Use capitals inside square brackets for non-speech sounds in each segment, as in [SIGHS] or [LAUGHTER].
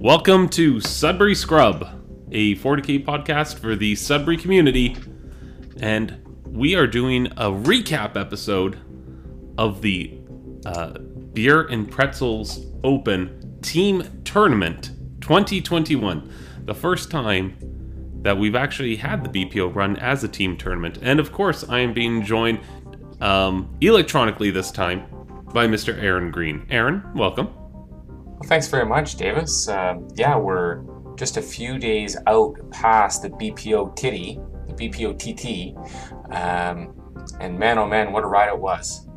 Welcome to Sudbury Scrub, a 40k podcast for the Sudbury community, and we are doing a recap episode of the uh, Beer and Pretzels Open Team Tournament 2021. The first time that we've actually had the BPO run as a team tournament. And of course, I am being joined um, electronically this time by Mr. Aaron Green. Aaron, welcome. Well, thanks very much, Davis. Uh, yeah, we're just a few days out past the BPO Titty, the BPO TT. Um, and man, oh man, what a ride it was.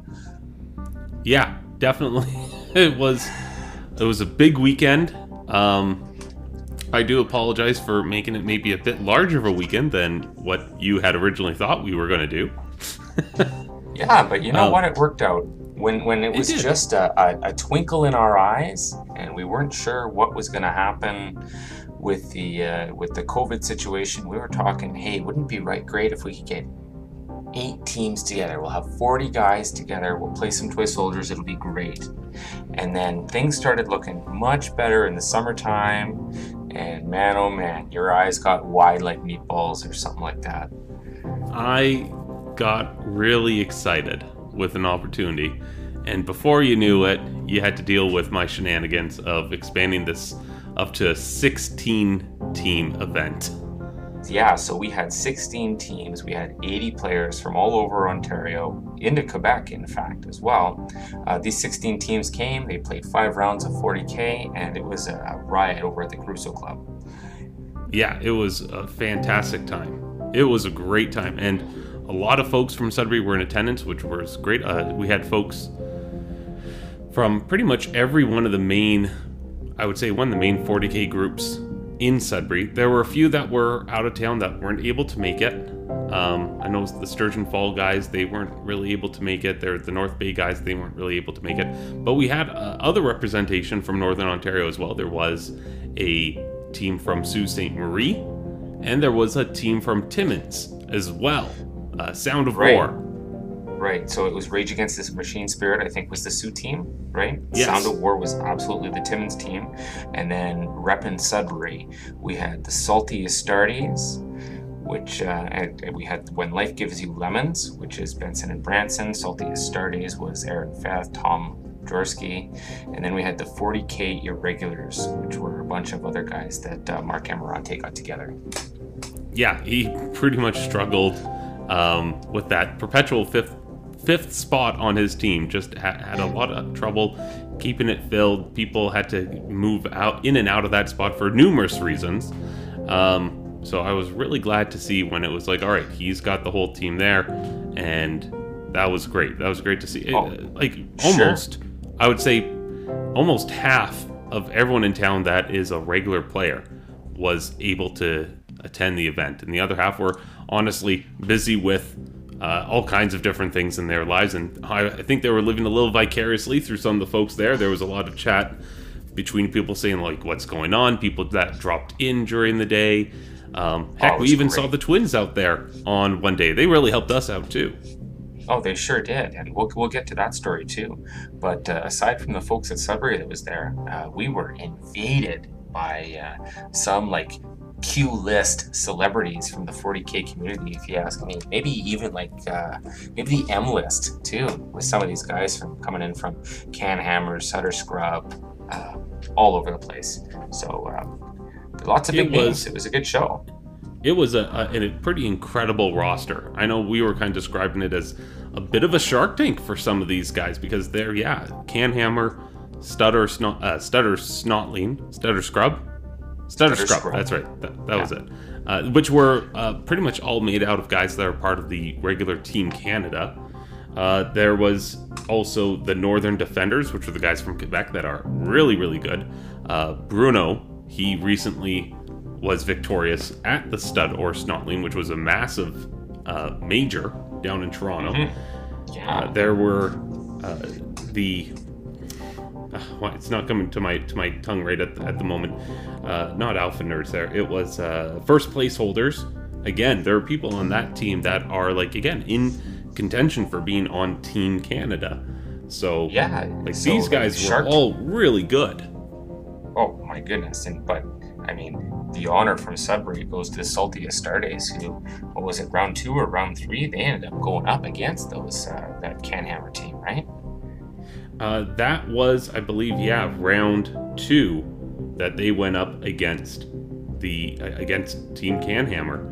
Yeah, definitely. [LAUGHS] it was it was a big weekend. Um, I do apologize for making it maybe a bit larger of a weekend than what you had originally thought we were going to do. [LAUGHS] yeah, but you know um, what? It worked out. When, when it was it just a, a, a, twinkle in our eyes and we weren't sure what was going to happen with the uh, with the COVID situation, we were talking, hey, wouldn't it be right great if we could get eight teams together. We'll have 40 guys together. We'll play some toy soldiers. It'll be great. And then things started looking much better in the summertime. And man, oh man, your eyes got wide like meatballs or something like that. I got really excited with an opportunity. And before you knew it, you had to deal with my shenanigans of expanding this up to a 16 team event yeah, so we had 16 teams. We had 80 players from all over Ontario, into Quebec, in fact, as well. Uh, these 16 teams came, they played five rounds of 40K, and it was a riot over at the Caruso Club. Yeah, it was a fantastic time. It was a great time. And a lot of folks from Sudbury were in attendance, which was great. Uh, we had folks from pretty much every one of the main, I would say, one of the main 40K groups in Sudbury. There were a few that were out of town that weren't able to make it. Um, I know the Sturgeon Fall guys, they weren't really able to make it. They're the North Bay guys, they weren't really able to make it. But we had uh, other representation from Northern Ontario as well. There was a team from Sault Ste. Marie, and there was a team from Timmins as well. Uh, Sound of right. War right. So it was Rage Against This Machine Spirit, I think, was the Sioux team, right? Yes. Sound of War was absolutely the Timmins team. And then Rep and Sudbury, we had the Salty Astartes, which uh, and, we had When Life Gives You Lemons, which is Benson and Branson. Salty Astartes was Aaron Fath, Tom Jaworski. And then we had the 40K Irregulars, which were a bunch of other guys that uh, Mark Amarante got together. Yeah, he pretty much struggled um, with that perpetual fifth fifth spot on his team. Just ha- had a lot of trouble keeping it filled. People had to move out in and out of that spot for numerous reasons. Um, so I was really glad to see when it was like, all right, he's got the whole team there, and that was great. That was great to see. Oh, like almost, sure. I would say, almost half of everyone in town that is a regular player was able to attend the event, and the other half were honestly busy with uh, all kinds of different things in their lives. And I, I, think they were living a little vicariously through some of the folks there. There was a lot of chat between people saying, like, what's going on, people that dropped in during the day. Um, heck, oh, we even great. saw the twins out there on one day. They really helped us out too. Oh, they sure did, and we'll, we'll get to that story too. But uh, aside from the folks at Sudbury that was there, uh, we were invaded by uh, some like Q list celebrities from the 40k community, if you ask me. Maybe even like uh, maybe the M list too, with some of these guys from coming in from Canhammer, Sutter Scrub, uh, all over the place. So um, lots of big it was, names. It was a good show. It was a, a, a pretty incredible roster. I know we were kind of describing it as a bit of a Shark Tank for some of these guys because they're yeah, Canhammer, Stutter, Snot, uh, Stutter Snotling, Stutter Scrub, Stutter, Stutter Scrub. That's right. That, that yeah. was it. Uh, which were uh, pretty much all made out of guys that are part of the regular Team Canada. Uh, there was also the Northern Defenders, which are the guys from Quebec that are really, really good. Uh, Bruno, he recently was victorious at the Stud or Snotling, which was a massive uh, major down in Toronto. Mm-hmm. Yeah. Uh, there were the [SIGHS] uh, it's not coming to my to my tongue right at the, at the moment. Uh, not alpha nerds there. It was uh, first place holders. Again, there are people on that team that are like again in contention for being on Team Canada. So yeah, like so these guys were all really good. Oh my goodness! And but I mean, the honor from Sudbury goes to Salty Astartes, who what was it, round two or round three? They ended up going up against those uh, that Canhammer team, right? Uh, that was, I believe, yeah, round two that they went up against the uh, against Team Canhammer,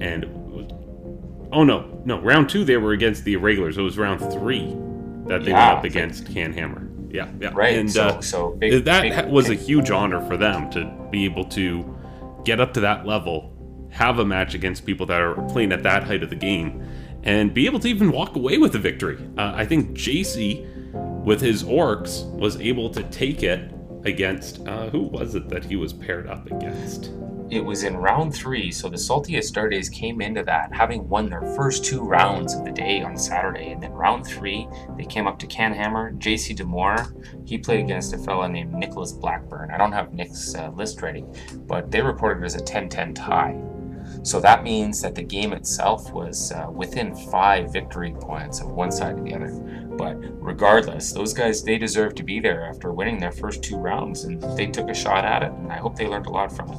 and oh no, no, round two they were against the Irregulars. It was round three that they yeah, went up against Canhammer. Yeah, yeah, right. And so, uh, so big, that big, was a huge honor for them to be able to get up to that level, have a match against people that are playing at that height of the game, and be able to even walk away with a victory. Uh, I think JC, with his orcs, was able to take it against uh, who was it that he was paired up against? it was in round three, so the Salty Astartes came into that having won their first two rounds of the day on Saturday. And then round three, they came up to Canhammer. JC Demore, he played against a fella named Nicholas Blackburn. I don't have Nick's uh, list ready, but they reported it as a 10 10 tie. So that means that the game itself was uh, within five victory points of one side or the other. But regardless, those guys, they deserve to be there after winning their first two rounds and they took a shot at it. And I hope they learned a lot from it.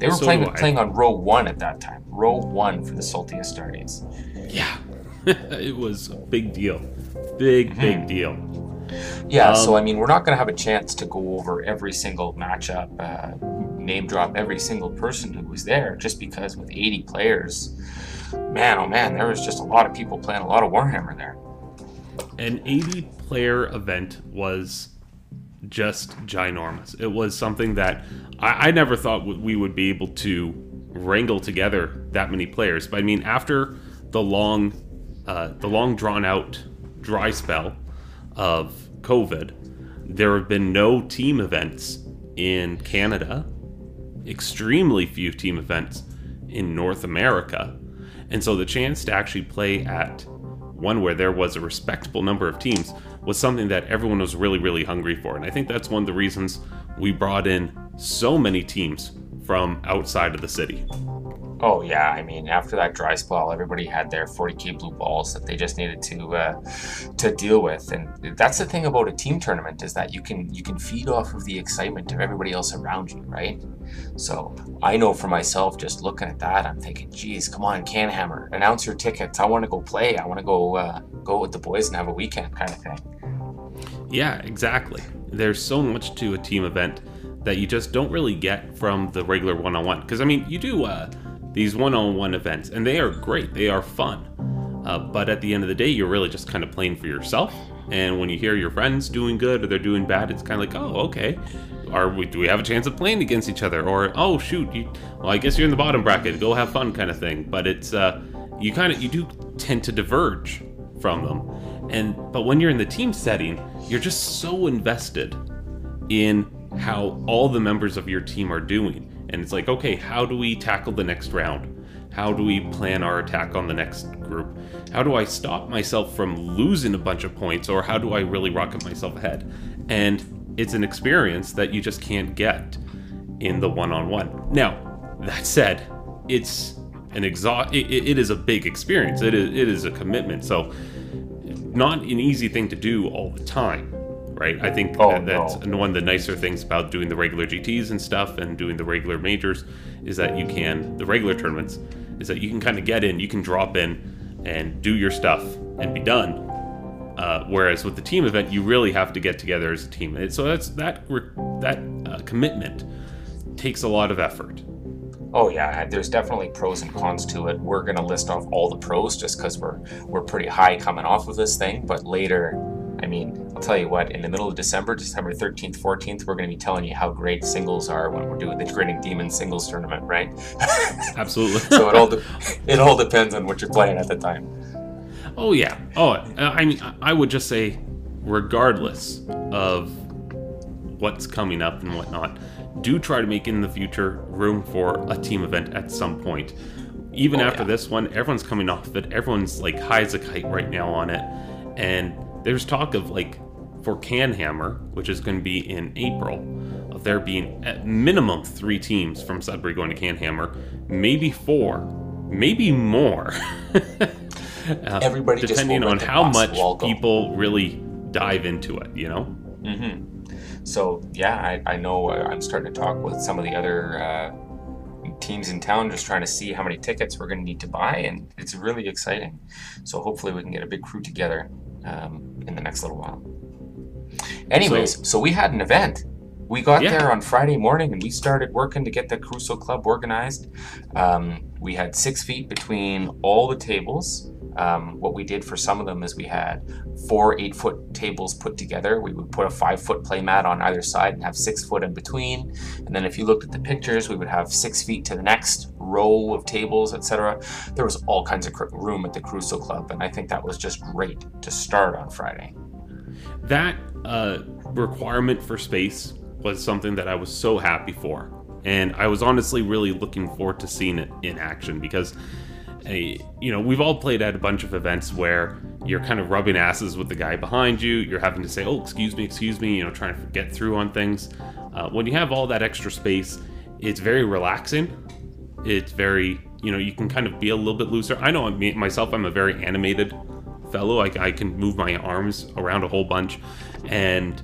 They were so playing playing on row one at that time. Row one for the Salty Astartes. Yeah, [LAUGHS] it was a big deal. Big mm-hmm. big deal. Yeah, um, so I mean, we're not going to have a chance to go over every single matchup, uh, name drop every single person who was there, just because with 80 players, man, oh man, there was just a lot of people playing a lot of Warhammer there. An 80 player event was just ginormous. It was something that I, I never thought we would be able to wrangle together that many players. But I mean, after the long, uh, the long drawn out dry spell of COVID, there have been no team events in Canada, extremely few team events in North America. And so the chance to actually play at one where there was a respectable number of teams was something that everyone was really, really hungry for. And I think that's one of the reasons we brought in so many teams from outside of the city. Oh yeah, I mean after that dry spell, everybody had their 40k blue balls that they just needed to uh, to deal with, and that's the thing about a team tournament is that you can you can feed off of the excitement of everybody else around you, right? So I know for myself, just looking at that, I'm thinking, geez, come on, Canhammer, announce your tickets. I want to go play. I want to go uh, go with the boys and have a weekend, kind of thing. Yeah, exactly. There's so much to a team event that you just don't really get from the regular one-on-one. Because I mean, you do. Uh, these one on one events, and they are great, they are fun. Uh, but at the end of the day, you're really just kind of playing for yourself. And when you hear your friends doing good or they're doing bad, it's kind of like, oh, okay. Are we? Do we have a chance of playing against each other? Or oh, shoot, you, well, I guess you're in the bottom bracket. Go have fun, kind of thing. But it's uh, you kind of you do tend to diverge from them. And but when you're in the team setting, you're just so invested in how all the members of your team are doing and it's like, okay, how do we tackle the next round? How do we plan our attack on the next group? How do I stop myself from losing a bunch of points, or how do I really rocket myself ahead? And it's an experience that you just can't get in the one-on-one. Now, that said, it's an exhaust. It, it is a big experience. It is it is a commitment. So, not an easy thing to do all the time right? I think oh, that that's no. one of the nicer things about doing the regular GTs and stuff and doing the regular majors is that you can, the regular tournaments, is that you can kind of get in, you can drop in and do your stuff and be done. Uh, whereas with the team event, you really have to get together as a team. And so that's that that uh, commitment takes a lot of effort. Oh yeah, there's definitely pros and cons to it. We're gonna list off all the pros just because we're we're pretty high coming off of this thing, but later I mean, I'll tell you what, in the middle of December, December 13th, 14th, we're going to be telling you how great singles are when we're doing the Grinning Demon singles tournament, right? [LAUGHS] Absolutely. so it all de- it all depends on what you're playing at the time. Oh yeah. Oh, uh, I mean, I would just say, regardless of what's coming up and whatnot, do try to make in the future room for a team event at some point. Even oh, after yeah. this one, everyone's coming off it. Everyone's like high as a kite right now on it, and there's talk of like for Canhammer, which is going to be in April, of there being at minimum three teams from Sudbury going to Canhammer, maybe four, maybe more. [LAUGHS] uh, Everybody depending on how much people really dive into it, you know. Mm-hmm. So yeah, I, I know uh, I'm starting to talk with some of the other uh, teams in town, just trying to see how many tickets we're going to need to buy, and it's really exciting. So hopefully we can get a big crew together um, in the next little while. Anyways, so, so we had an event. We got yeah. there on Friday morning and we started working to get the Caruso Club organized. Um, we had six feet between all the tables. Um, what we did for some of them is we had four eight foot tables put together. We would put a five foot play mat on either side and have six foot in between. And then if you looked at the pictures, we would have six feet to the next row of tables, etc. There was all kinds of room at the Caruso Club, and I think that was just great to start on Friday. That uh, requirement for space was something that I was so happy for. And I was honestly really looking forward to seeing it in action because, a, you know, we've all played at a bunch of events where you're kind of rubbing asses with the guy behind you. You're having to say, oh, excuse me, excuse me, you know, trying to get through on things. Uh, when you have all that extra space, it's very relaxing. It's very, you know, you can kind of be a little bit looser. I know me, myself, I'm a very animated fellow. Like I can move my arms around a whole bunch. And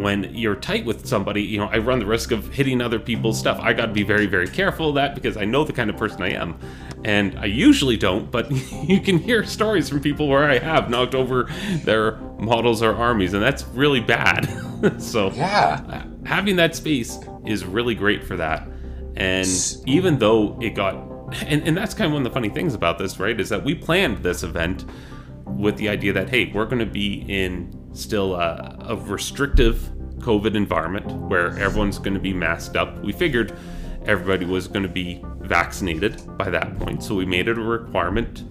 when you're tight with somebody, you know, I run the risk of hitting other people's stuff. I got to be very, very careful of that because I know the kind of person I am. And I usually don't, but [LAUGHS] you can hear stories from people where I have knocked over their models or armies, and that's really bad. [LAUGHS] so, yeah, uh, having that space is really great for that. And mm. even though it got, and, and that's kind of one of the funny things about this, right, is that we planned this event with the idea that, hey, we're going to be in still a, a restrictive COVID environment where everyone's going to be masked up. We figured everybody was going to be vaccinated by that point, so we made it a requirement.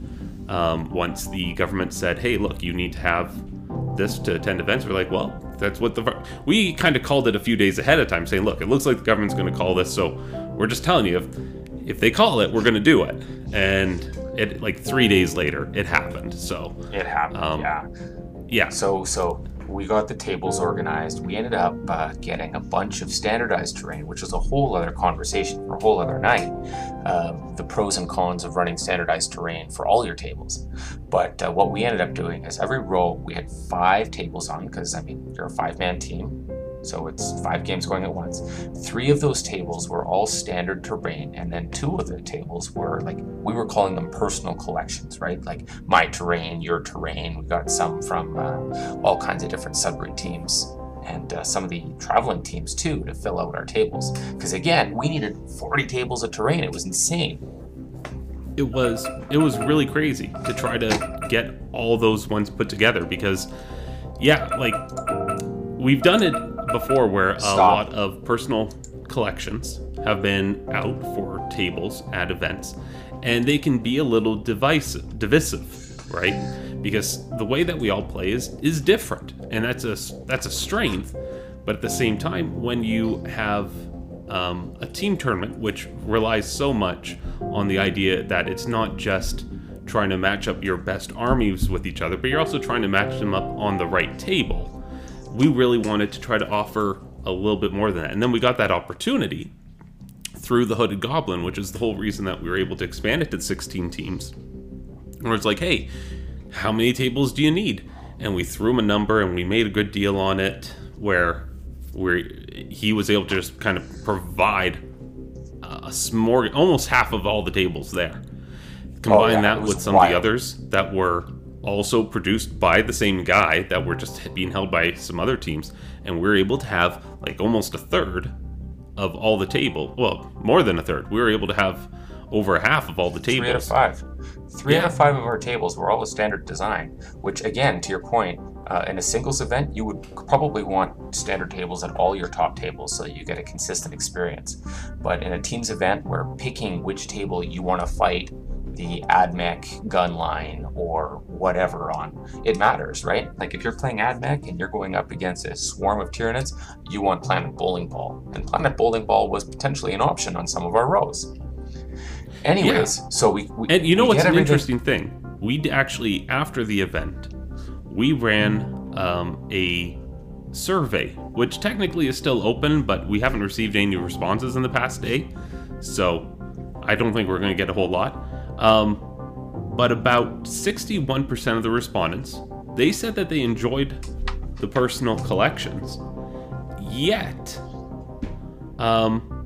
Um, once the government said, "Hey, look, you need to have this to attend events," we're like, "Well, that's what the we kind of called it a few days ahead of time, saying, "Look, it looks like the government's going to call this, so we're just telling you if if they call it, we're going to do it." And it like three days later, it happened. So it happened. Um, yeah. Yeah. So so we got the tables organized. We ended up uh, getting a bunch of standardized terrain, which is a whole other conversation for a whole other night. Um, the pros and cons of running standardized terrain for all your tables. But uh, what we ended up doing is every row we had five tables on because I mean you're a five man team. So it's five games going at once. Three of those tables were all standard terrain, and then two of the tables were like we were calling them personal collections, right? Like my terrain, your terrain. We got some from uh, all kinds of different Sudbury teams and uh, some of the traveling teams too to fill out our tables. Because again, we needed 40 tables of terrain. It was insane. It was it was really crazy to try to get all those ones put together because yeah, like we've done it before where a lot of personal collections have been out for tables at events, and they can be a little divisive, divisive, right? Because the way that we all play is is different, and that's a that's a strength. But at the same time, when you have um, a team tournament, which relies so much on the idea that it's not just trying to match up your best armies with each other, but you're also trying to match them up on the right table we really wanted to try to offer a little bit more than that. And then we got that opportunity through the Hooded Goblin, which is the whole reason that we were able to expand it to 16 teams. Where it's like, hey, how many tables do you need? And we threw him a number and we made a good deal on it where where he was able to just kind of provide a smorg almost half of all the tables there. Combine oh, yeah, that with some wild. of the others that were also produced by the same guy that were just being held by some other teams, and we are able to have like almost a third of all the table. Well, more than a third. We were able to have over half of all the tables. Three out of five. Three yeah. out of five of our tables were all a standard design, which again, to your point, uh, in a singles event, you would probably want standard tables at all your top tables so that you get a consistent experience. But in a teams event, where picking which table you want to fight the AdMech gun line or whatever on. It matters, right? Like if you're playing AdMech and you're going up against a swarm of Tyranids, you want Planet Bowling Ball. And Planet Bowling Ball was potentially an option on some of our rows. Anyways, yeah. so we, we, And you know what's an everything... interesting thing? We actually, after the event, we ran um, a survey, which technically is still open, but we haven't received any responses in the past day. So I don't think we're going to get a whole lot. Um, but about 61% of the respondents, they said that they enjoyed the personal collections. Yet, um,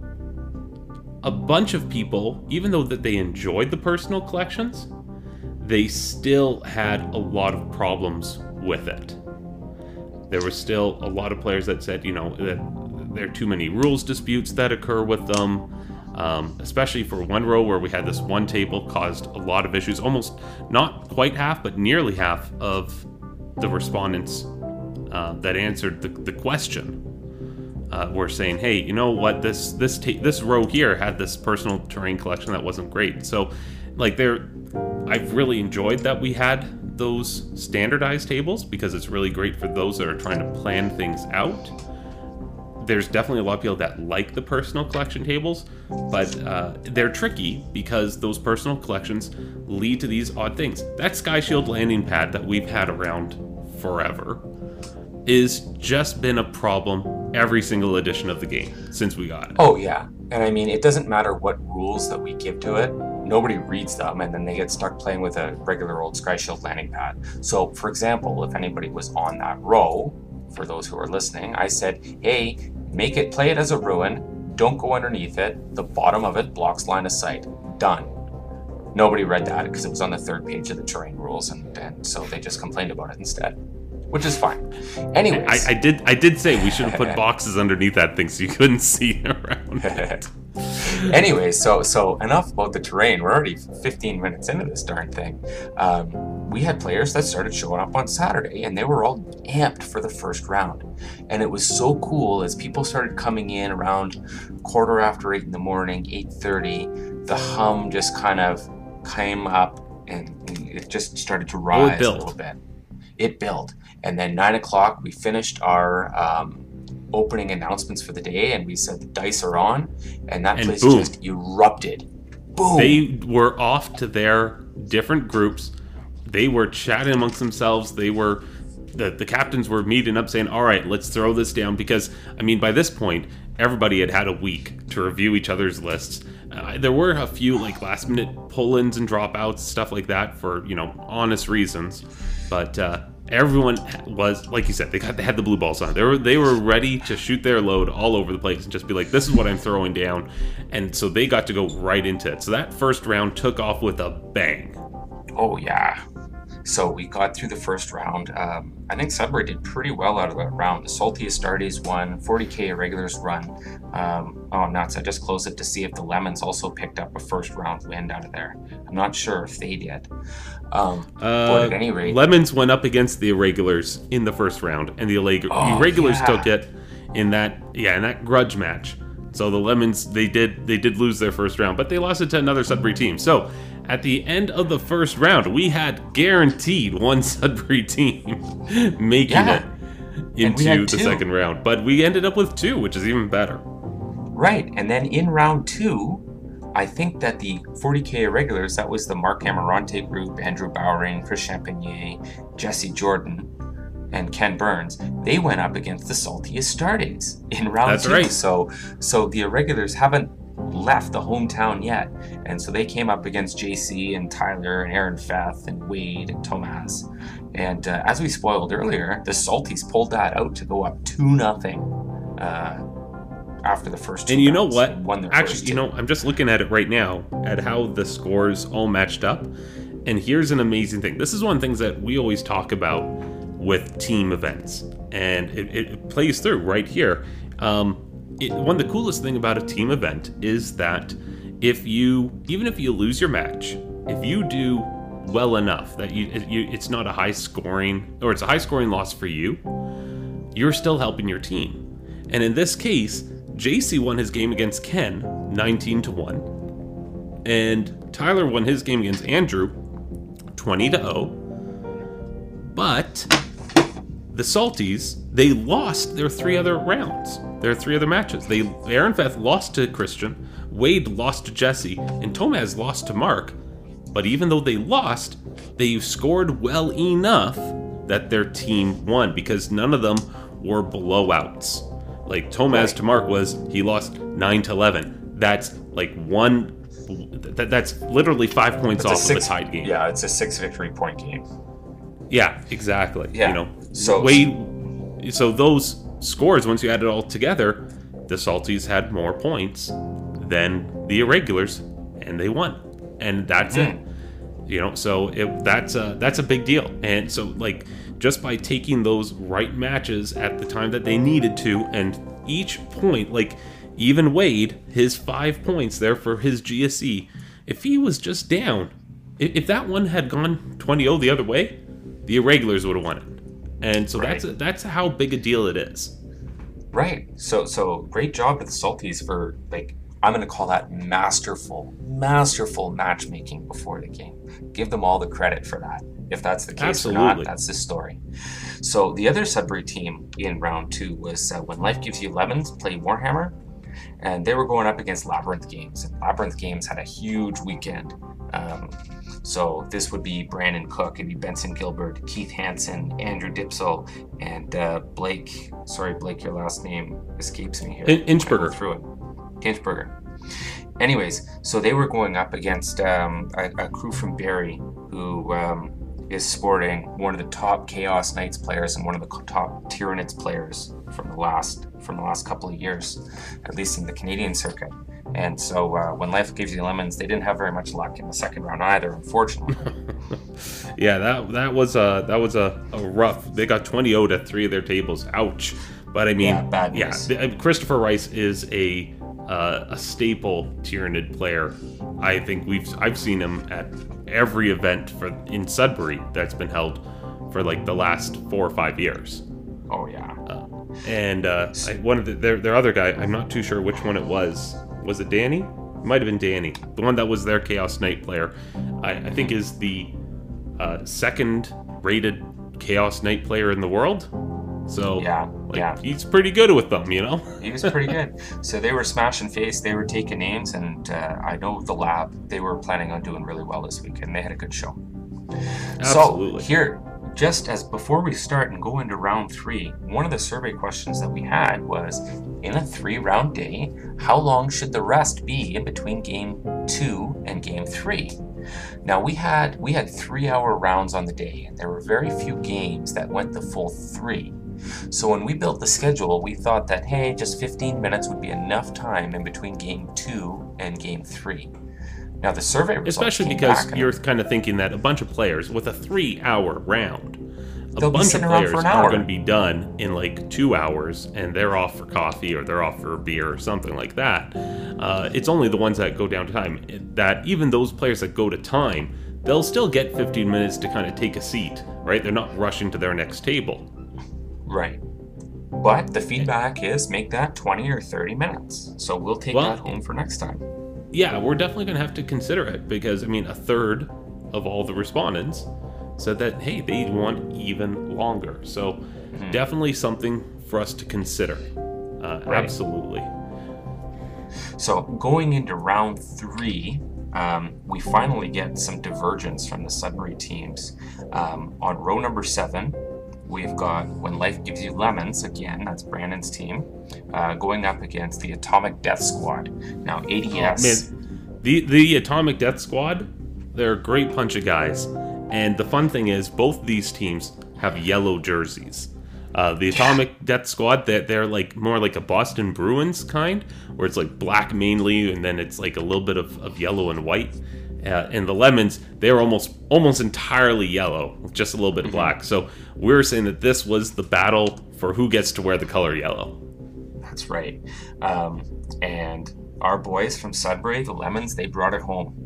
a bunch of people, even though that they enjoyed the personal collections, they still had a lot of problems with it. There were still a lot of players that said, you know, that there are too many rules disputes that occur with them. Um, especially for one row where we had this one table caused a lot of issues. Almost not quite half, but nearly half of the respondents uh, that answered the, the question uh, were saying, "Hey, you know what? This this ta- this row here had this personal terrain collection that wasn't great." So, like, there, I've really enjoyed that we had those standardized tables because it's really great for those that are trying to plan things out there's definitely a lot of people that like the personal collection tables, but uh, they're tricky because those personal collections lead to these odd things. That Sky Shield landing pad that we've had around forever is just been a problem every single edition of the game since we got it. Oh yeah, and I mean it doesn't matter what rules that we give to it. Nobody reads them, and then they get stuck playing with a regular old Sky Shield landing pad. So, for example, if anybody was on that row, for those who are listening, I said, hey, make it play it as a ruin, don't go underneath it, the bottom of it blocks line of sight. Done. Nobody read that because it was on the third page of the terrain rules, and, and so they just complained about it instead. Which is fine. Anyways, I, I did. I did say we should have put [LAUGHS] boxes underneath that thing so you couldn't see [LAUGHS] around. It. [LAUGHS] anyway, so so enough about the terrain. We're already 15 minutes into this darn thing. Um, we had players that started showing up on Saturday, and they were all amped for the first round. And it was so cool as people started coming in around quarter after eight in the morning, 8:30. The hum just kind of came up, and it just started to rise oh, a little bit. It built, and then nine o'clock we finished our. Um, opening announcements for the day, and we said the dice are on, and that and place boom. just erupted. Boom! They were off to their different groups. They were chatting amongst themselves. They were the, the captains were meeting up saying, all right, let's throw this down. Because, I mean, by this point, everybody had had a week to review each other's lists. Uh, there were a few, like, last minute pull ins and dropouts, stuff like that, for, you know, honest reasons. But uh, everyone was like you said they got they had the blue balls on. They were they were ready to shoot their load all over the place and just be like this is what i'm throwing down. And so they got to go right into it. So that first round took off with a bang. Oh yeah so we got through the first round. Um, I think Sudbury did pretty well out of that round. The Salty Astartes won, 40k irregulars run. Um, oh, nuts. I just closed it to see if the Lemons also picked up a first round win out of there. I'm not sure if they did. Um, uh, but at any rate. Lemons went up against the irregulars in the first round, and the oh, irregulars yeah. took it in that, yeah, in that grudge match. So the Lemons, they did they did lose their first round, but they lost it to another Sudbury team. So at the end of the first round, we had guaranteed one Sudbury team [LAUGHS] making yeah. it into the second round. But we ended up with two, which is even better. Right. And then in round two, I think that the 40K irregulars, that was the Mark Amarante group, Andrew Bowering, Chris Champagnier, Jesse Jordan, and Ken Burns, they went up against the Salty Astartes in round That's two. Right. So so the irregulars haven't left the hometown yet. And so they came up against JC and Tyler and Aaron Feth and Wade and Tomas. And uh, as we spoiled earlier, the Salties pulled that out to go up 2 nothing uh, after the first And you know what? Actually, you know, I'm just looking at it right now at how the scores all matched up. And here's an amazing thing. This is one of the things that we always talk about with team events. And it, it plays through right here. Um, it, one of the coolest thing about a team event is that if you even if you lose your match, if you do well enough that you, you it's not a high scoring or it's a high scoring loss for you, you're still helping your team. And in this case, JC won his game against Ken 19 to 1. And Tyler won his game against Andrew 20 to 0. But the Salties, they lost their three other rounds. There are three other matches. They Aaron Feth lost to Christian, Wade lost to Jesse, and Tomaz lost to Mark. But even though they lost, they scored well enough that their team won because none of them were blowouts. Like Tomaz to Mark was he lost nine to eleven. That's like one. That, that's literally five points off six, of a tied game. Yeah, it's a six victory point game. Yeah, exactly. Yeah. You know, so Wade so those scores, once you add it all together, the Salties had more points than the Irregulars, and they won. And that's mm. it. You know, so it, that's a, that's a big deal. And so, like, just by taking those right matches at the time that they needed to, and each point, like, even Wade, his five points there for his GSE, if he was just down, if that one had gone 20 0 the other way, the irregulars would have won it. And so right. that's that's how big a deal it is. Right. So so great job to the Salties for like I'm going to call that masterful, masterful matchmaking before the game. Give them all the credit for that. If that's the case Absolutely. or not, that's the story. So the other Sudbury team in round two was uh, when Life Gives You Lemons play Warhammer, and they were going up against Labyrinth Games. And Labyrinth Games had a huge weekend. Um, so this would be Brandon Cook, it'd be Benson Gilbert, Keith Hansen, Andrew Dipsel, and uh, Blake. Sorry, Blake, your last name escapes me here. In- Inchberger. Through it. Inchberger. Anyways, so they were going up against um, a, a, crew from Barrie who um, is sporting one of the top Chaos Knights players and one of the top Tyranids players from the last from the last couple of years, at least in the Canadian circuit. And so uh, when life gives you lemons, they didn't have very much luck in the second round either, unfortunately. [LAUGHS] yeah, that that was a that was a, a rough. They got 20 0 to three of their tables. Ouch. But I mean, yeah, yeah Christopher Rice is a uh, a staple Tyranid player. I think we've I've seen him at every event for in Sudbury that's been held for like the last four or five years. Oh yeah. And uh, I, one of the, their their other guy, I'm not too sure which one it was was it Danny? It might have been Danny, the one that was their Chaos Knight player. I, I think is the uh, second rated Chaos Knight player in the world. So yeah, like, yeah, he's pretty good with them, you know. he was pretty [LAUGHS] good. So they were smashing face, they were taking names, and uh, I know the lab they were planning on doing really well this week, and they had a good show. Absolutely. So here, just as before we start and go into round three, one of the survey questions that we had was in a three round day, how long should the rest be in between game two and game three? Now we had we had three hour rounds on the day, and there were very few games that went the full three. So when we built the schedule, we thought that hey, just 15 minutes would be enough time in between game two and game three. Now the survey especially because you're kind of thinking that a bunch of players with a three-hour round, a bunch of players are going to be done in like two hours, and they're off for coffee or they're off for a beer or something like that. Uh, it's only the ones that go down to time that even those players that go to time, they'll still get 15 minutes to kind of take a seat, right? They're not rushing to their next table. Right. But the feedback is make that 20 or 30 minutes. So we'll take well, that home for next time yeah, we're definitely going to have to consider it because, I mean, a third of all the respondents said that, hey, they want even longer. So, mm-hmm. definitely something for us to consider. Uh, right. Absolutely. So, going into round three, um, we finally get some divergence from the Sudbury teams. Um, on row number seven, we've got When Life Gives You Lemons, again, that's Brandon's team, uh, going up against the Atomic Death Squad. Now, ADS. Oh, the, the Atomic Death Squad, they're a great bunch of guys. And the fun thing is, both these teams have yellow jerseys. Uh, the Atomic yeah. Death Squad, that they're, they're like more like a Boston Bruins kind, where it's like black mainly, and then it's like a little bit of, of yellow and white. Uh, and the lemons they're almost almost entirely yellow with just a little bit of mm-hmm. black. So we are saying that this was the battle for who gets to wear the color yellow. That's right. Um, and our boys from sudbury the lemons they brought it home.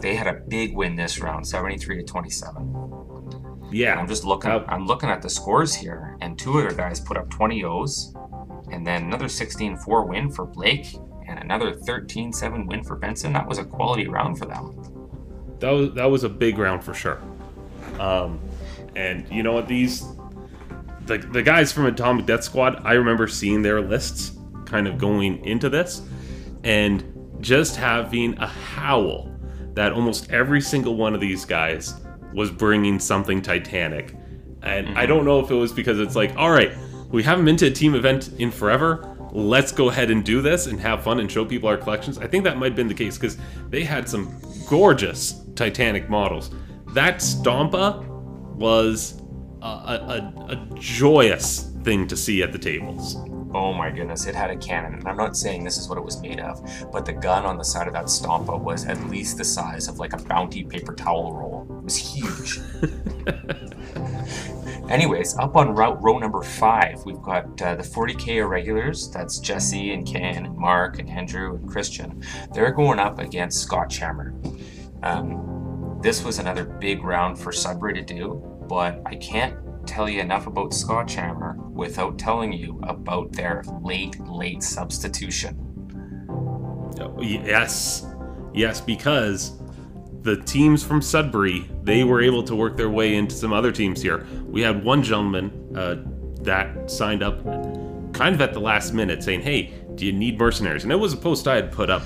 They had a big win this round 73 to 27 yeah. And i'm just looking uh, i'm looking at the scores here and two of other guys put up 20 o's and then another 16-4 win for blake and another 13-7 win for benson. That was a quality round for them that was that was a big round for sure. Um, and you know what? These the the guys from Atomic Death Squad, I remember seeing their lists kind of going into this, and just having a howl that almost every single one of these guys was bringing something Titanic. And mm-hmm. I don't know if it was because it's like, all right, we haven't been to a team event in forever. Let's go ahead and do this and have fun and show people our collections. I think that might have been the case because they had some gorgeous Titanic models. That Stompa was a, a, a joyous thing to see at the tables. Oh my goodness, it had a cannon. And I'm not saying this is what it was made of, but the gun on the side of that Stompa was at least the size of like a bounty paper towel roll. It was huge. [LAUGHS] Anyways, up on route row number five, we've got uh, the 40k irregulars. That's Jesse and Ken and Mark and Andrew and Christian. They're going up against Scotch Hammer. Um, this was another big round for Sudbury to do, but I can't tell you enough about Scotch Hammer without telling you about their late, late substitution. Oh, yes, yes, because the teams from Sudbury they were able to work their way into some other teams here. We had one gentleman uh, that signed up kind of at the last minute, saying, "Hey, do you need mercenaries?" And it was a post I had put up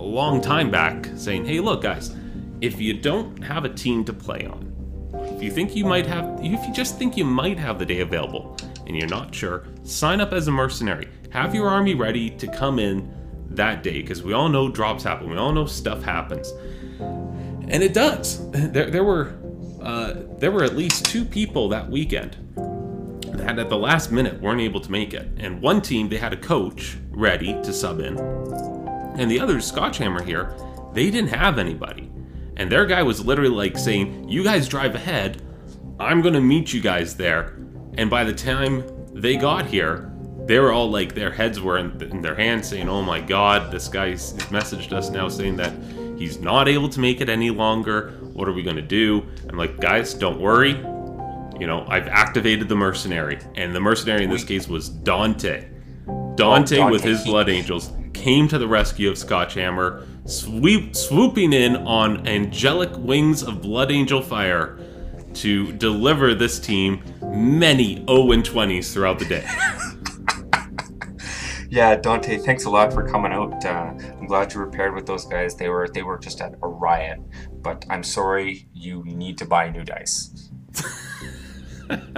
a long time back, saying, "Hey, look, guys, if you don't have a team to play on." If you think you might have, if you just think you might have the day available and you're not sure, sign up as a mercenary. Have your army ready to come in that day because we all know drops happen. We all know stuff happens, and it does. [LAUGHS] There, there were, uh, there were at least two people that weekend that at the last minute weren't able to make it. And one team they had a coach ready to sub in, and the other Scotch Hammer here, they didn't have anybody. And their guy was literally like saying, You guys drive ahead, I'm gonna meet you guys there. And by the time they got here, they were all like, their heads were in, in their hands saying, Oh my god, this guy's messaged us now saying that he's not able to make it any longer. What are we gonna do? I'm like, Guys, don't worry. You know, I've activated the mercenary. And the mercenary in this case was Dante. Dante, oh, Dante. with his Blood Angels came to the rescue of Scotch Hammer, sweep, swooping in on angelic wings of Blood Angel fire to deliver this team many 0 20s throughout the day. [LAUGHS] yeah, Dante, thanks a lot for coming out. Uh, I'm glad you were paired with those guys. They were they were just at a riot. But I'm sorry, you need to buy new dice. [LAUGHS]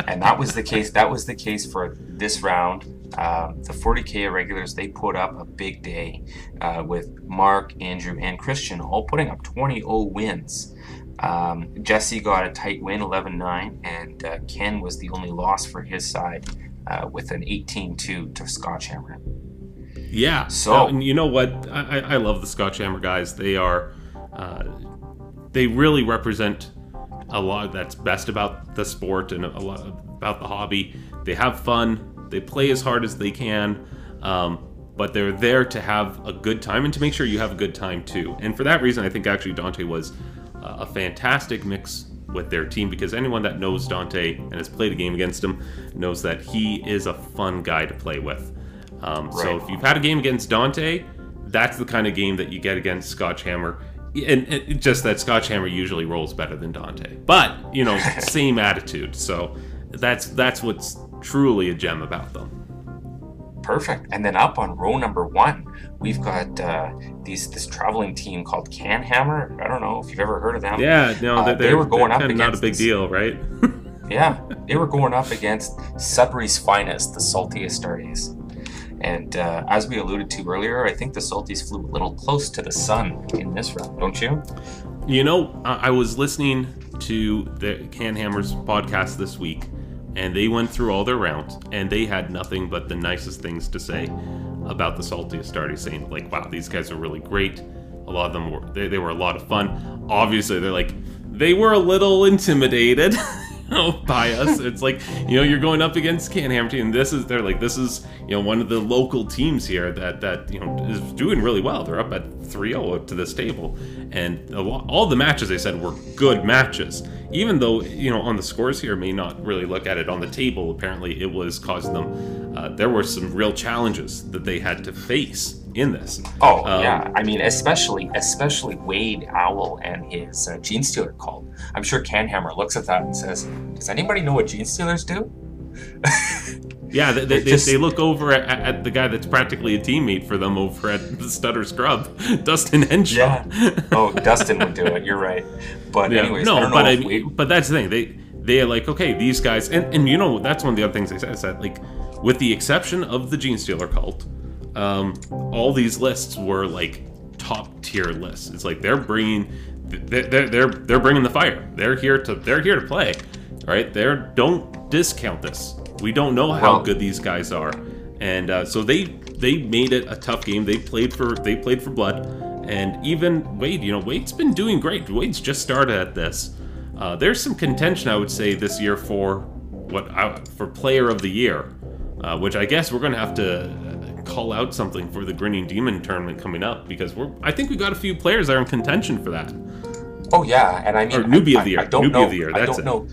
and that was the case. That was the case for this round. Um, the 40k irregulars they put up a big day uh, with Mark, Andrew, and Christian all putting up 20-0 wins. Um, Jesse got a tight win, 11-9, and uh, Ken was the only loss for his side uh, with an 18-2 to Scotch Hammer. Yeah. So and you know what? I, I love the Scotch Hammer guys. They are, uh, they really represent a lot that's best about the sport and a lot about the hobby. They have fun they play as hard as they can, um, but they're there to have a good time and to make sure you have a good time too. And for that reason, I think actually Dante was uh, a fantastic mix with their team because anyone that knows Dante and has played a game against him knows that he is a fun guy to play with. Um, right. So if you've had a game against Dante, that's the kind of game that you get against Scotch Hammer. And, and just that Scotch Hammer usually rolls better than Dante, but you know, [LAUGHS] same attitude. So that's that's what's truly a gem about them. Perfect. And then up on row number one, we've got uh, these this traveling team called Canhammer. I don't know if you've ever heard of them. Yeah, no, uh, they were going up against not a big this, deal, right? [LAUGHS] yeah, they were going up against Sudbury's finest, the Salty Astartes. And uh, as we alluded to earlier, I think the Salties flew a little close to the sun in this round, don't you? You know, I was listening to the Canhammer's podcast this week, and they went through all their rounds and they had nothing but the nicest things to say about the salty Astartes, saying like, "Wow, these guys are really great." A lot of them were they, they were a lot of fun. Obviously, they're like they were a little intimidated. [LAUGHS] [LAUGHS] by us. It's like you know you're going up against Canhammer and this is they're like this is you know one of the local teams here that that you know is doing really well. They're up at 3-0 to this table, and all the matches they said were good matches even though you know on the scores here may not really look at it on the table apparently it was causing them uh, there were some real challenges that they had to face in this. Oh um, yeah. I mean especially especially wade owl and his uh, Genestealer cult i'm sure canhammer looks at that and says does anybody know what genestealers do [LAUGHS] Yeah, they, they, just, they, look over at, at, the guy that's practically a teammate for them over at the [LAUGHS] Stutter Scrub, [LAUGHS] Dustin Henshaw. Yeah. Oh, Dustin would do it. You're right. But yeah, anyways, no, but I, we... but that's the thing. They they are like okay, these guys, and, and you know that's one of the other things they said is that like with the exception of the Genestealer cult, um, all these lists were like top tier lists. It's like they're bringing they're, they're they're bringing the fire. They're here to they're here to play, right? They're don't discount this We don't know how well, good these guys are, and uh, so they they made it a tough game. They played for they played for blood, and even Wade, you know, Wade's been doing great. Wade's just started at this. Uh, there's some contention, I would say, this year for what I, for Player of the Year, uh, which I guess we're going to have to uh, call out something for the Grinning Demon tournament coming up because we're I think we got a few players that are in contention for that. Oh yeah, and I mean, or newbie I, of the year. I, I don't newbie know, of the year. That's I don't it. know.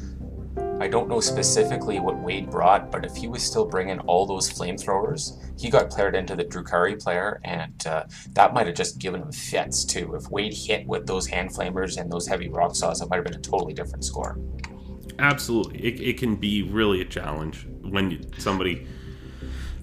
I don't know specifically what Wade brought, but if he was still bringing all those flamethrowers, he got paired into the Drukhari player, and uh, that might have just given him fits too. If Wade hit with those hand flamers and those heavy rock saws, it might have been a totally different score. Absolutely, it, it can be really a challenge when somebody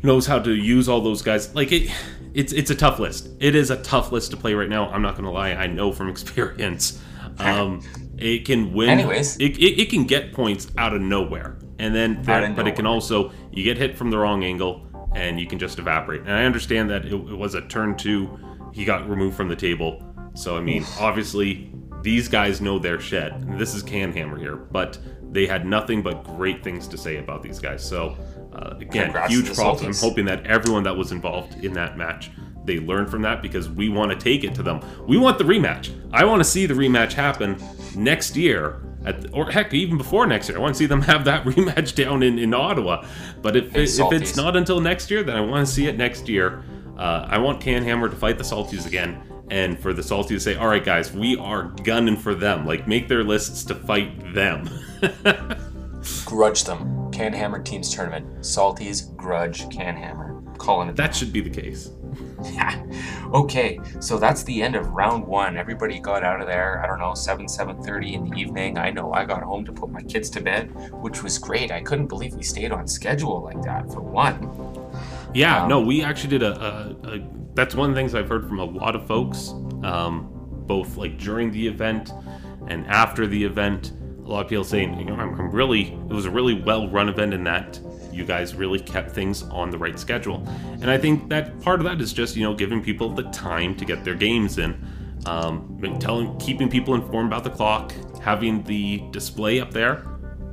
knows how to use all those guys. Like it, it's it's a tough list. It is a tough list to play right now. I'm not going to lie. I know from [LAUGHS] experience. [LAUGHS] Um, it can win. Anyways, it, it, it, can get points out of nowhere, and then there, but it can also you get hit from the wrong angle, and you can just evaporate. And I understand that it, it was a turn two. He got removed from the table. So I mean, obviously these guys know their shit. This is Canhammer here, but they had nothing but great things to say about these guys. So uh, again, Congrats huge props. I'm hoping that everyone that was involved in that match they learn from that because we want to take it to them. We want the rematch. I want to see the rematch happen next year. At, or heck, even before next year. I want to see them [LAUGHS] have that rematch down in, in Ottawa. But if, it, if it's not until next year, then I want to see it next year. Uh, I want Canhammer to fight the Salties again, and for the Salties to say, "All right, guys, we are gunning for them. Like, make their lists to fight them." [LAUGHS] grudge them. Canhammer Teams Tournament. Salties grudge Canhammer. Calling it. That should be the case. Yeah. [LAUGHS] okay, so that's the end of round one. Everybody got out of there. I don't know, seven, seven thirty in the evening. I know I got home to put my kids to bed, which was great. I couldn't believe we stayed on schedule like that for one. Yeah, um, no, we actually did a, a, a, That's one of the things I've heard from a lot of folks, um, both like during the event and after the event. A lot of people saying, you know, I'm, I'm really. It was a really well run event in that you guys really kept things on the right schedule. And I think that part of that is just, you know, giving people the time to get their games in. Um, telling, keeping people informed about the clock, having the display up there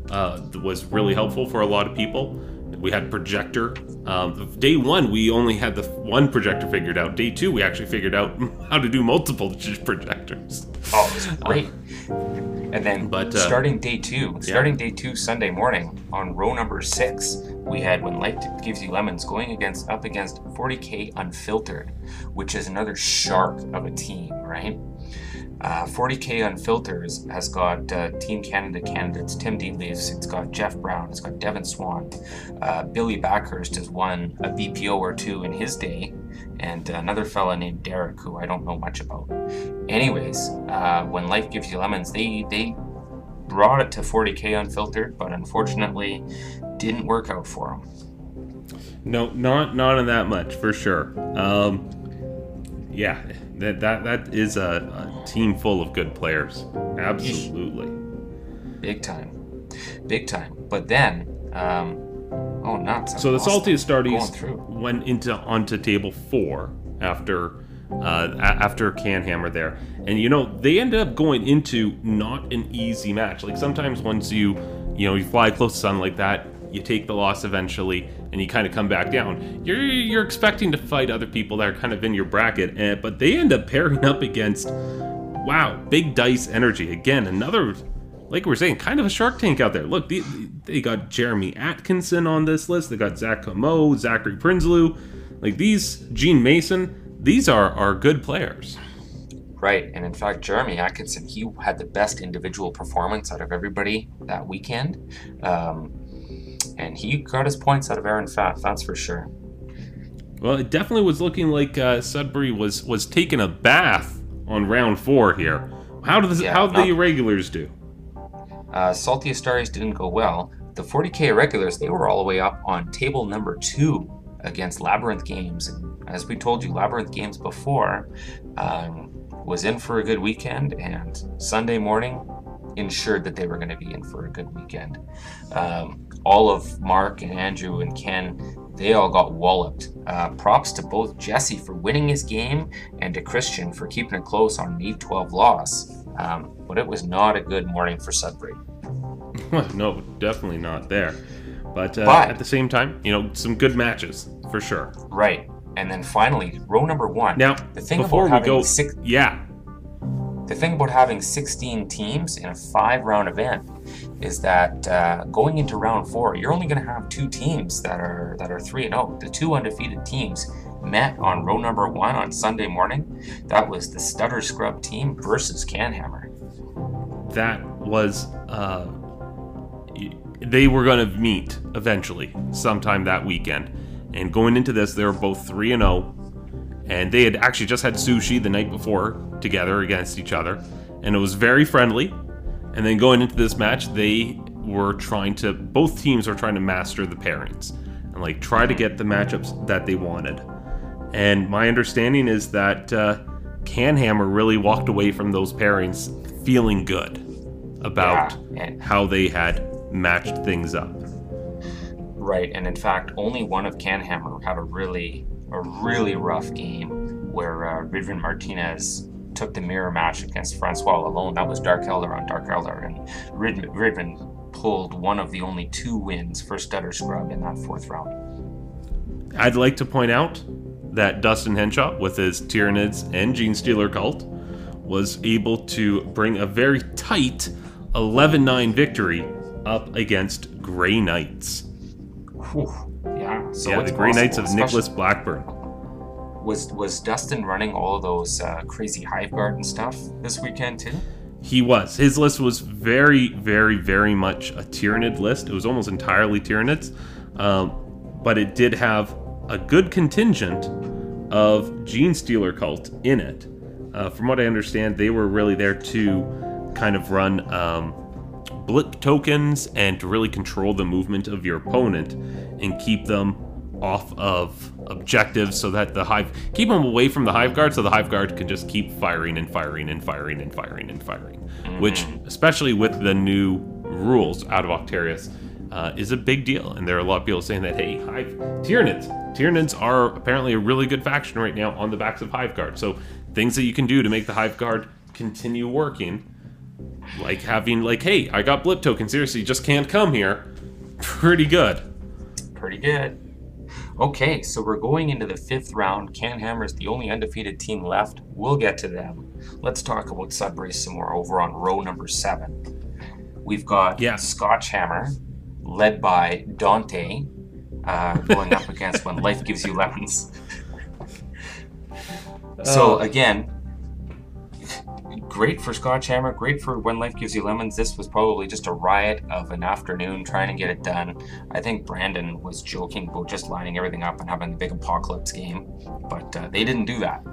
uh, was really helpful for a lot of people. We had projector. Um, day one, we only had the one projector figured out. Day two, we actually figured out [LAUGHS] how to do multiple [LAUGHS] projectors. Oh, great. And then but, uh, starting day two, starting yeah. day two Sunday morning on row number six, we had when life gives you lemons going against up against 40k unfiltered, which is another shark of a team, right? Uh, 40k unfiltered has got uh, Team Canada candidates Tim Dealey's, it's got Jeff Brown, it's got Devin Swan, uh, Billy Backhurst has won a BPO or two in his day, and another fella named Derek, who I don't know much about. Anyways, uh, when life gives you lemons, they they brought it to 40k unfiltered, but unfortunately, didn't work out for them. No, not not in that much for sure. Um, yeah, that that that is a, a team full of good players. Absolutely, big time, big time. But then, um, oh nuts! So the salty Astartes went into onto table four after uh, after Canhammer there. And you know, they ended up going into not an easy match. Like sometimes once you, you know, you fly close to sun like that, you take the loss eventually, and you kind of come back down. You're you're expecting to fight other people that are kind of in your bracket, and, eh, but they end up pairing up against, wow, big dice energy again. Another, like we are saying, kind of a Shark Tank out there. Look, they, they got Jeremy Atkinson on this list. They got Zach Comeau, Zachary Prinsloo, like these Gene Mason these are are good players. Right, and in fact, Jeremy Atkinson, he had the best individual performance out of everybody that weekend, um, and he got his points out of Aaron Pfaff, that's for sure. Well, it definitely was looking like uh, Sudbury was was taking a bath on round four here. How did yeah, how did the irregulars do? Uh, Salty Astartes didn't go well. The 40k irregulars, they were all the way up on table number two against Labyrinth Games. As we told you, Labyrinth Games before um, was in for a good weekend, and Sunday morning ensured that they were going to be in for a good weekend. Um, all of Mark and Andrew and Ken, they all got walloped. Uh, props to both Jesse for winning his game and to Christian for keeping it close on an 8 12 loss. Um, but it was not a good morning for Sudbury. [LAUGHS] no, definitely not there. But, uh, but, at the same time, you know, some good matches for sure. Right. And then finally, row number one. Now, the thing before about we go, six, yeah, the thing about having 16 teams in a five-round event is that uh, going into round four, you're only going to have two teams that are that are three and zero. Oh. The two undefeated teams met on row number one on Sunday morning. That was the Stutter Scrub team versus Canhammer. That was. Uh, they were going to meet eventually, sometime that weekend. And going into this, they were both 3 and 0. And they had actually just had sushi the night before together against each other. And it was very friendly. And then going into this match, they were trying to, both teams were trying to master the pairings and like try to get the matchups that they wanted. And my understanding is that uh, Canhammer really walked away from those pairings feeling good about yeah. how they had matched things up. Right, and in fact, only one of Canhammer had a really, a really rough game where uh, Ridvan Martinez took the mirror match against Francois alone. That was Dark Eldar on Dark Eldar, and Rid- Ridvan pulled one of the only two wins for Stutter Scrub in that fourth round. I'd like to point out that Dustin Henshaw, with his Tyranids and Genestealer cult, was able to bring a very tight 11 9 victory up against Grey Knights. Whew. Yeah, so yeah, the Grey Knights of Nicholas Blackburn. Was was Dustin running all of those uh, crazy Hive Guard and stuff this weekend too? He was. His list was very, very, very much a Tyranid list. It was almost entirely Tyranids, um, but it did have a good contingent of Genestealer cult in it. Uh, from what I understand, they were really there to kind of run um, blip tokens and to really control the movement of your opponent and keep them off of objectives so that the hive keep them away from the hive guard so the hive guard can just keep firing and firing and firing and firing and firing mm-hmm. which especially with the new rules out of Octarius uh, is a big deal and there are a lot of people saying that hey hive Tyranids Tyranids are apparently a really good faction right now on the backs of hive guard so things that you can do to make the hive guard continue working like having like, hey, I got blip token. Seriously, just can't come here. Pretty good. Pretty good. Okay, so we're going into the fifth round. Canhammer is the only undefeated team left. We'll get to them. Let's talk about Sudbury some more over on row number seven. We've got yeah. Scotch Hammer, led by Dante, uh, going up against When Life Gives You Lemons. [LAUGHS] so, uh, again, great for Scotch Hammer, great for When Life Gives You Lemons. This was probably just a riot of an afternoon trying to get it done. I think Brandon was joking about just lining everything up and having a big apocalypse game, but uh, they didn't do that.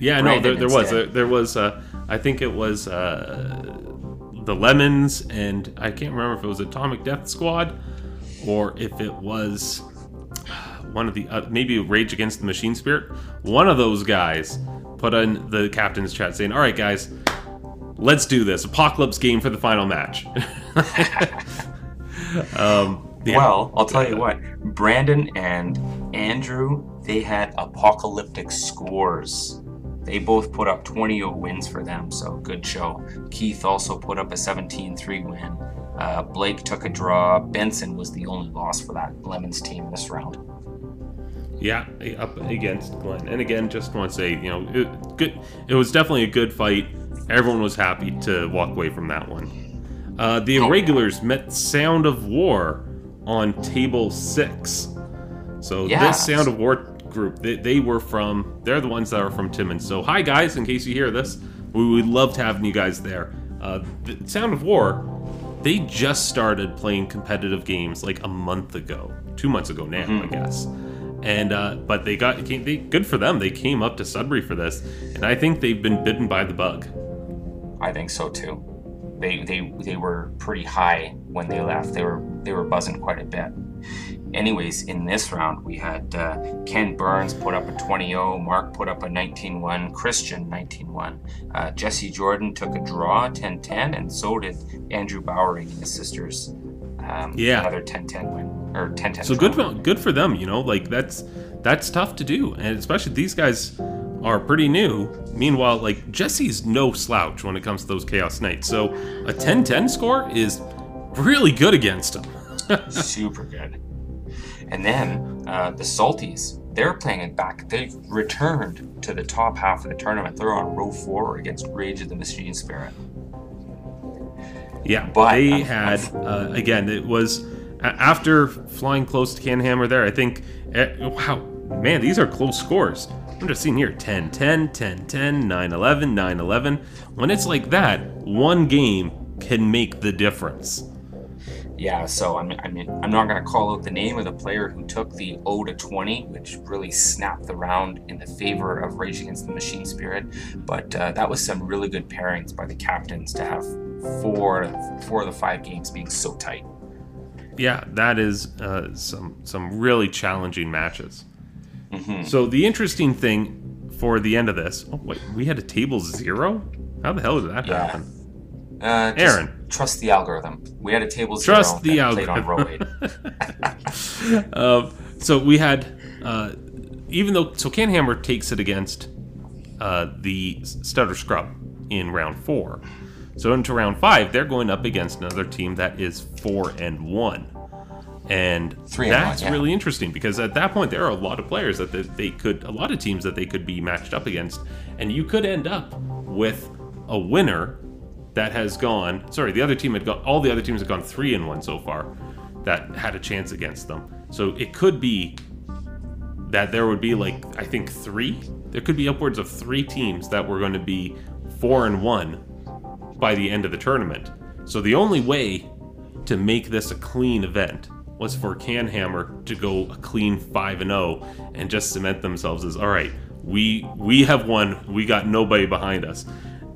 Yeah, Brandon no, there, there was there, there was uh, I think it was uh, the Lemons and I can't remember if it was Atomic Death Squad or if it was one of the uh, maybe Rage Against the Machine Spirit. One of those guys put in the captain's chat saying, "All right, guys, let's do this apocalypse game for the final match." [LAUGHS] um, yeah. Well, I'll tell you what, Brandon and Andrew, they had apocalyptic scores. They both put up 20 wins for them, so good show. Keith also put up a 17 3 win. Uh, Blake took a draw. Benson was the only loss for that Lemons team this round. Yeah, up against Glenn. And again, just want to say, you know, it, good. It was definitely a good fight. Everyone was happy to walk away from that one. Uh, the Irregulars met Sound of War on table six. So this Sound of War group, they, they, were from. They're the ones that are from Timmins. So hi guys, in case you hear this, we would love to have you guys there. Uh, the Sound of War, they just started playing competitive games like a month ago, two months ago now, mm-hmm. I guess and uh, but they got they, good for them. They came up to Sudbury for this, and I think they've been bitten by the bug. I think so too. They they they were pretty high when they left. They were they were buzzing quite a bit. Anyways, in this round, we had uh, Ken Burns put up a 20-0, Mark put up a 19-1, Christian 19-1. Uh, Jesse Jordan took a draw, 10-10, and so did Andrew Bowering and his sisters. Um, yeah, another 10-10 win or 10 10 so good for, good for them you know like that's that's tough to do and especially these guys are pretty new meanwhile like jesse's no slouch when it comes to those chaos knights so a 10 10 score is really good against him [LAUGHS] Super good. And then uh, the Salties, they're playing it back. They've returned to the top half of the tournament. They're on row four against Rage of the Machine Spirit. Yeah, but they I'm, had uh, again. It was after flying close to Canhammer. There, I think. Uh, wow, man, these are close scores. I'm just seeing here 10 10, 10 10, 9 11, 9 11. When it's like that, one game can make the difference yeah, so I mean, I mean, I'm not going to call out the name of the player who took the 0 to 20, which really snapped the round in the favor of Rage Against the Machine Spirit. But uh, that was some really good pairings by the captains to have four, four of the five games being so tight. Yeah, that is uh, some some really challenging matches. Mm-hmm. So the interesting thing for the end of this, oh wait, we had a table zero. How the hell did that yeah. happen? Uh, Aaron, trust the algorithm. We had a table zero trust the algorithm. played on row [LAUGHS] uh, so we had, uh, even though so Canhammer takes it against uh, the Stutter Scrub in round four. So into round five, they're going up against another team that is four and one. And Three that's one, yeah. really interesting because at that point there are a lot of players that they could, a lot of teams that they could be matched up against, and you could end up with a winner that has gone. Sorry, the other team had gone. All the other teams have gone three and one so far that had a chance against them. So it could be that there would be like I think three. There could be upwards of three teams that were going to be four and one by the end of the tournament. So the only way to make this a clean event was for Canhammer to go a clean five and zero oh and just cement themselves as all right. We we have won. We got nobody behind us,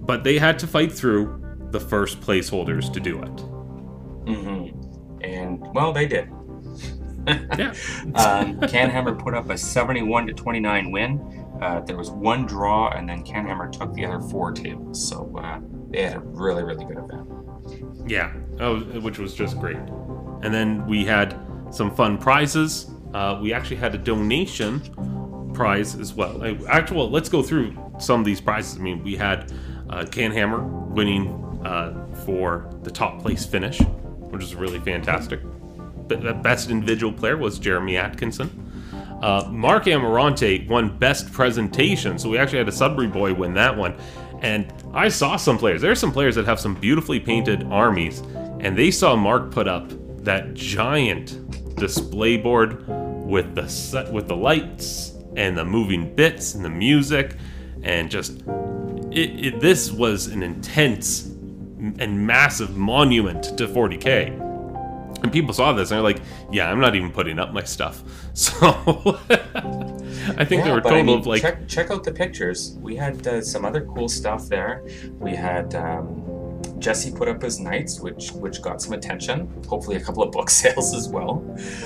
but they had to fight through the first placeholders to do it. Mm-hmm. And well, they did. [LAUGHS] yeah. [LAUGHS] um, Canhammer put up a 71 to 29 win. Uh, there was one draw, and then Canhammer took the other four tables. So uh, they had a really, really good event. Yeah, oh, which was just great. And then we had some fun prizes. Uh, we actually had a donation prize as well. Actually, well, let's go through some of these prizes. I mean, we had uh, Canhammer winning uh, for the top place finish, which is really fantastic. The best individual player was Jeremy Atkinson. Uh, Mark Amarante won best presentation, so we actually had a Sudbury boy win that one. And I saw some players. There are some players that have some beautifully painted armies, and they saw Mark put up that giant display board with the set with the lights and the moving bits and the music, and just it, it, this was an intense and massive monument to 40k. And people saw this and they're like, "Yeah, I'm not even putting up my stuff." [LAUGHS] So I think yeah, there were total I mean, of like check, check out the pictures. We had uh, some other cool stuff there. We had um, Jesse put up his knights, which which got some attention. Hopefully, a couple of book [LAUGHS] sales as well.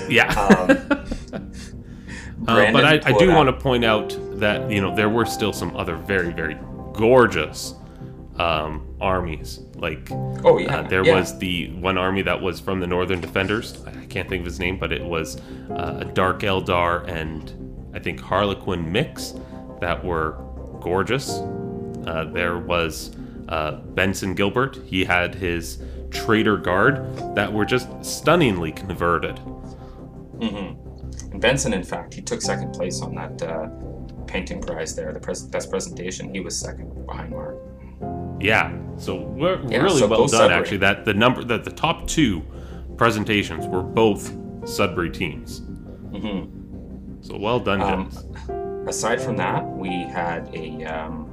Yeah. Um, [LAUGHS] uh, but I, I do want to point out that you know there were still some other very very gorgeous um, armies. Like, oh yeah, uh, there yeah. was the one army that was from the Northern Defenders. I can't think of his name, but it was uh, a Dark Eldar and I think Harlequin mix that were gorgeous. Uh, there was uh, Benson Gilbert. He had his Traitor Guard that were just stunningly converted. Mm-hmm. And Benson, in fact, he took second place on that uh, painting prize there, the pres- best presentation. He was second behind Mark. Yeah, so we're yeah, really so well done Sudbury. actually. That the number that the top two presentations were both Sudbury teams. Mm-hmm. So well done, um, Aside from that, we had a um,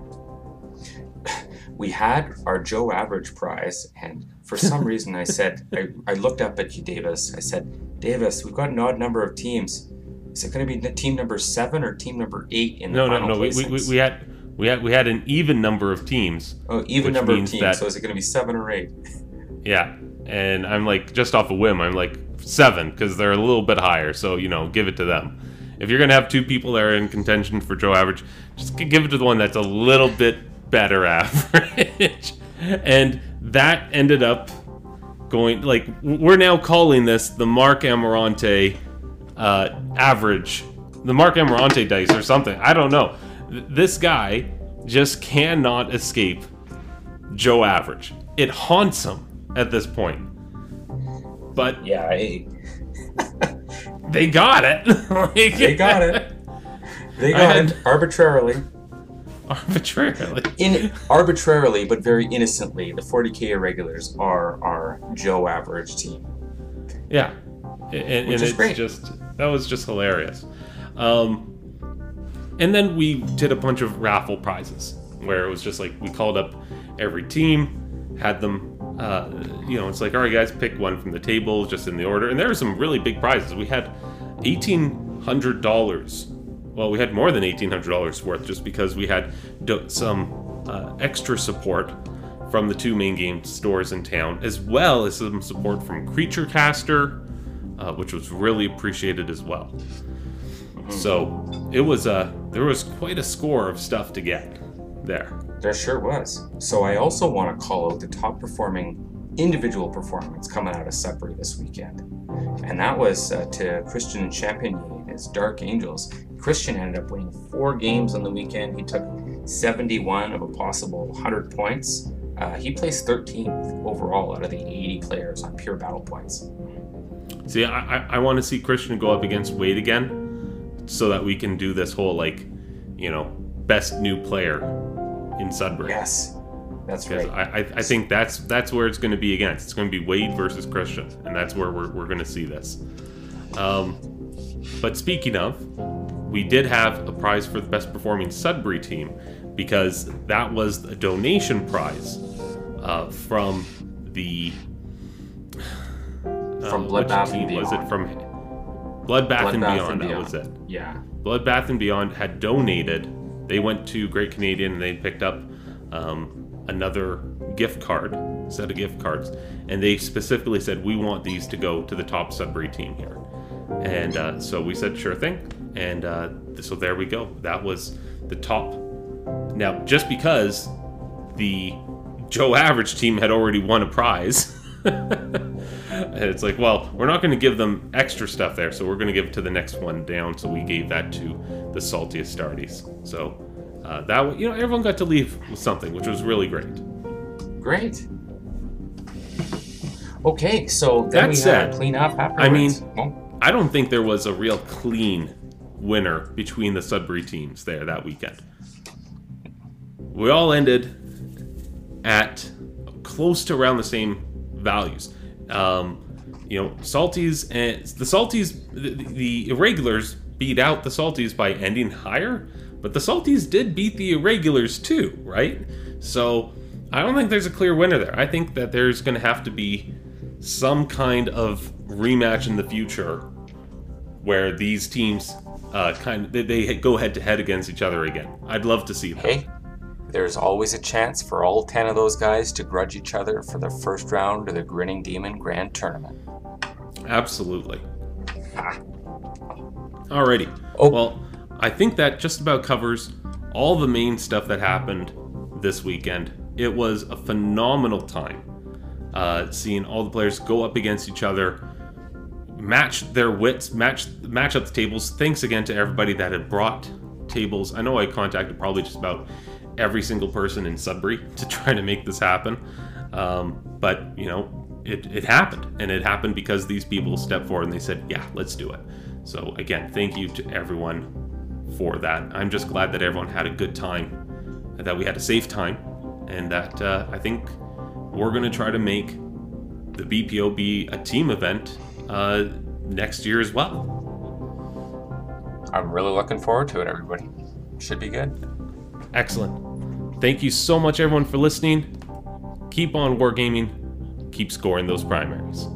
[LAUGHS] we had our Joe Average prize, and for some [LAUGHS] reason, I said I, I looked up at you, Davis. I said, Davis, we've got an odd number of teams. Is it going to be team number seven or team number eight in the no, final no, no? We, we, we had we had we had an even number of teams. Oh, even number of teams. That, so is it going to be seven or eight? [LAUGHS] Yeah, and I'm like just off a whim. I'm like seven because they're a little bit higher. So you know, give it to them. If you're going to have two people that are in contention for Joe Average, just give it to the one that's a little bit better [LAUGHS] average. and that ended up going like we're now calling this the Mark Amarante uh, average, the Mark Amarante dice or something. I don't know this guy just cannot escape Joe Average. It haunts him at this point. But yeah, I, [LAUGHS] they got it. [LAUGHS] like, they got it. They got had... it arbitrarily. [LAUGHS] Arbitrarily. In arbitrarily, but very innocently, the 40k irregulars are our Joe average team. Yeah, and, and it's great. just that was just hilarious. Um, and then we did a bunch of raffle prizes where it was just like we called up every team, had them. Uh, you know, it's like, all right, guys, pick one from the table, just in the order. And there were some really big prizes. We had eighteen hundred dollars. Well, we had more than eighteen hundred dollars worth, just because we had do- some uh, extra support from the two main game stores in town, as well as some support from CreatureCaster, uh, which was really appreciated as well. So it was a there was quite a score of stuff to get there. There sure was. So I also want to call out the top performing individual performance coming out of Sudbury this weekend, and that was uh, to Christian and Champagne as Dark Angels. Christian ended up winning four games on the weekend. He took 71 of a possible 100 points. Uh, he placed 13th overall out of the 80 players on pure battle points. See, I, I, I want to see Christian go up against Wade again so that we can do this whole like, you know, best new player in Sudbury. Yes, that's right. I, I, think that's that's where it's going to be against. It's going to be Wade versus Christian, and that's where we're, we're going to see this. Um, but speaking of, we did have a prize for the best performing Sudbury team because that was a donation prize uh, from the [SIGHS] uh, from Bloodbath team was it from Bloodbath, and, Beyond, and Beyond. That was it. Yeah. Bloodbath and Beyond had donated. They went to Great Canadian and they picked up um, another gift card, set of gift cards, and they specifically said we want these to go to the top Sudbury team here. And uh, so we said sure thing, and uh, so there we go. That was the top. Now, just because the Joe Average team had already won a prize. [LAUGHS] [LAUGHS] it's like, well, we're not going to give them extra stuff there, so we're going to give it to the next one down. So we gave that to the saltiest Astartes. So uh, that you know, everyone got to leave with something, which was really great. Great. Okay, so then that we said, clean up afterwards. I mean, I don't think there was a real clean winner between the Sudbury teams there that weekend. We all ended at close to around the same values. Um, you know, Salties and the Salties, the, the Irregulars beat out the Salties by ending higher, but the Salties did beat the Irregulars too, right? So I don't think there's a clear winner there. I think that there's going to have to be some kind of rematch in the future where these teams uh, kind of they, they go head to head against each other again. I'd love to see that. Hey, there's always a chance for all 10 of those guys to grudge each other for the first round of the Grinning Demon Grand Tournament. Absolutely. Alrighty. Oh. Well, I think that just about covers all the main stuff that happened this weekend. It was a phenomenal time uh, seeing all the players go up against each other, match their wits, match match up the tables. Thanks again to everybody that had brought tables. I know I contacted probably just about every single person in Sudbury [LAUGHS] to try to make this happen. Um, but, you know, it, it happened. And it happened because these people stepped forward and they said, yeah, let's do it. So, again, thank you to everyone for that. I'm just glad that everyone had a good time, that we had a safe time, and that uh, I think we're going to try to make the BPO be a team event uh, next year as well. I'm really looking forward to it, everybody. Should be good. Excellent. Thank you so much, everyone, for listening. Keep on wargaming, keep scoring those primaries.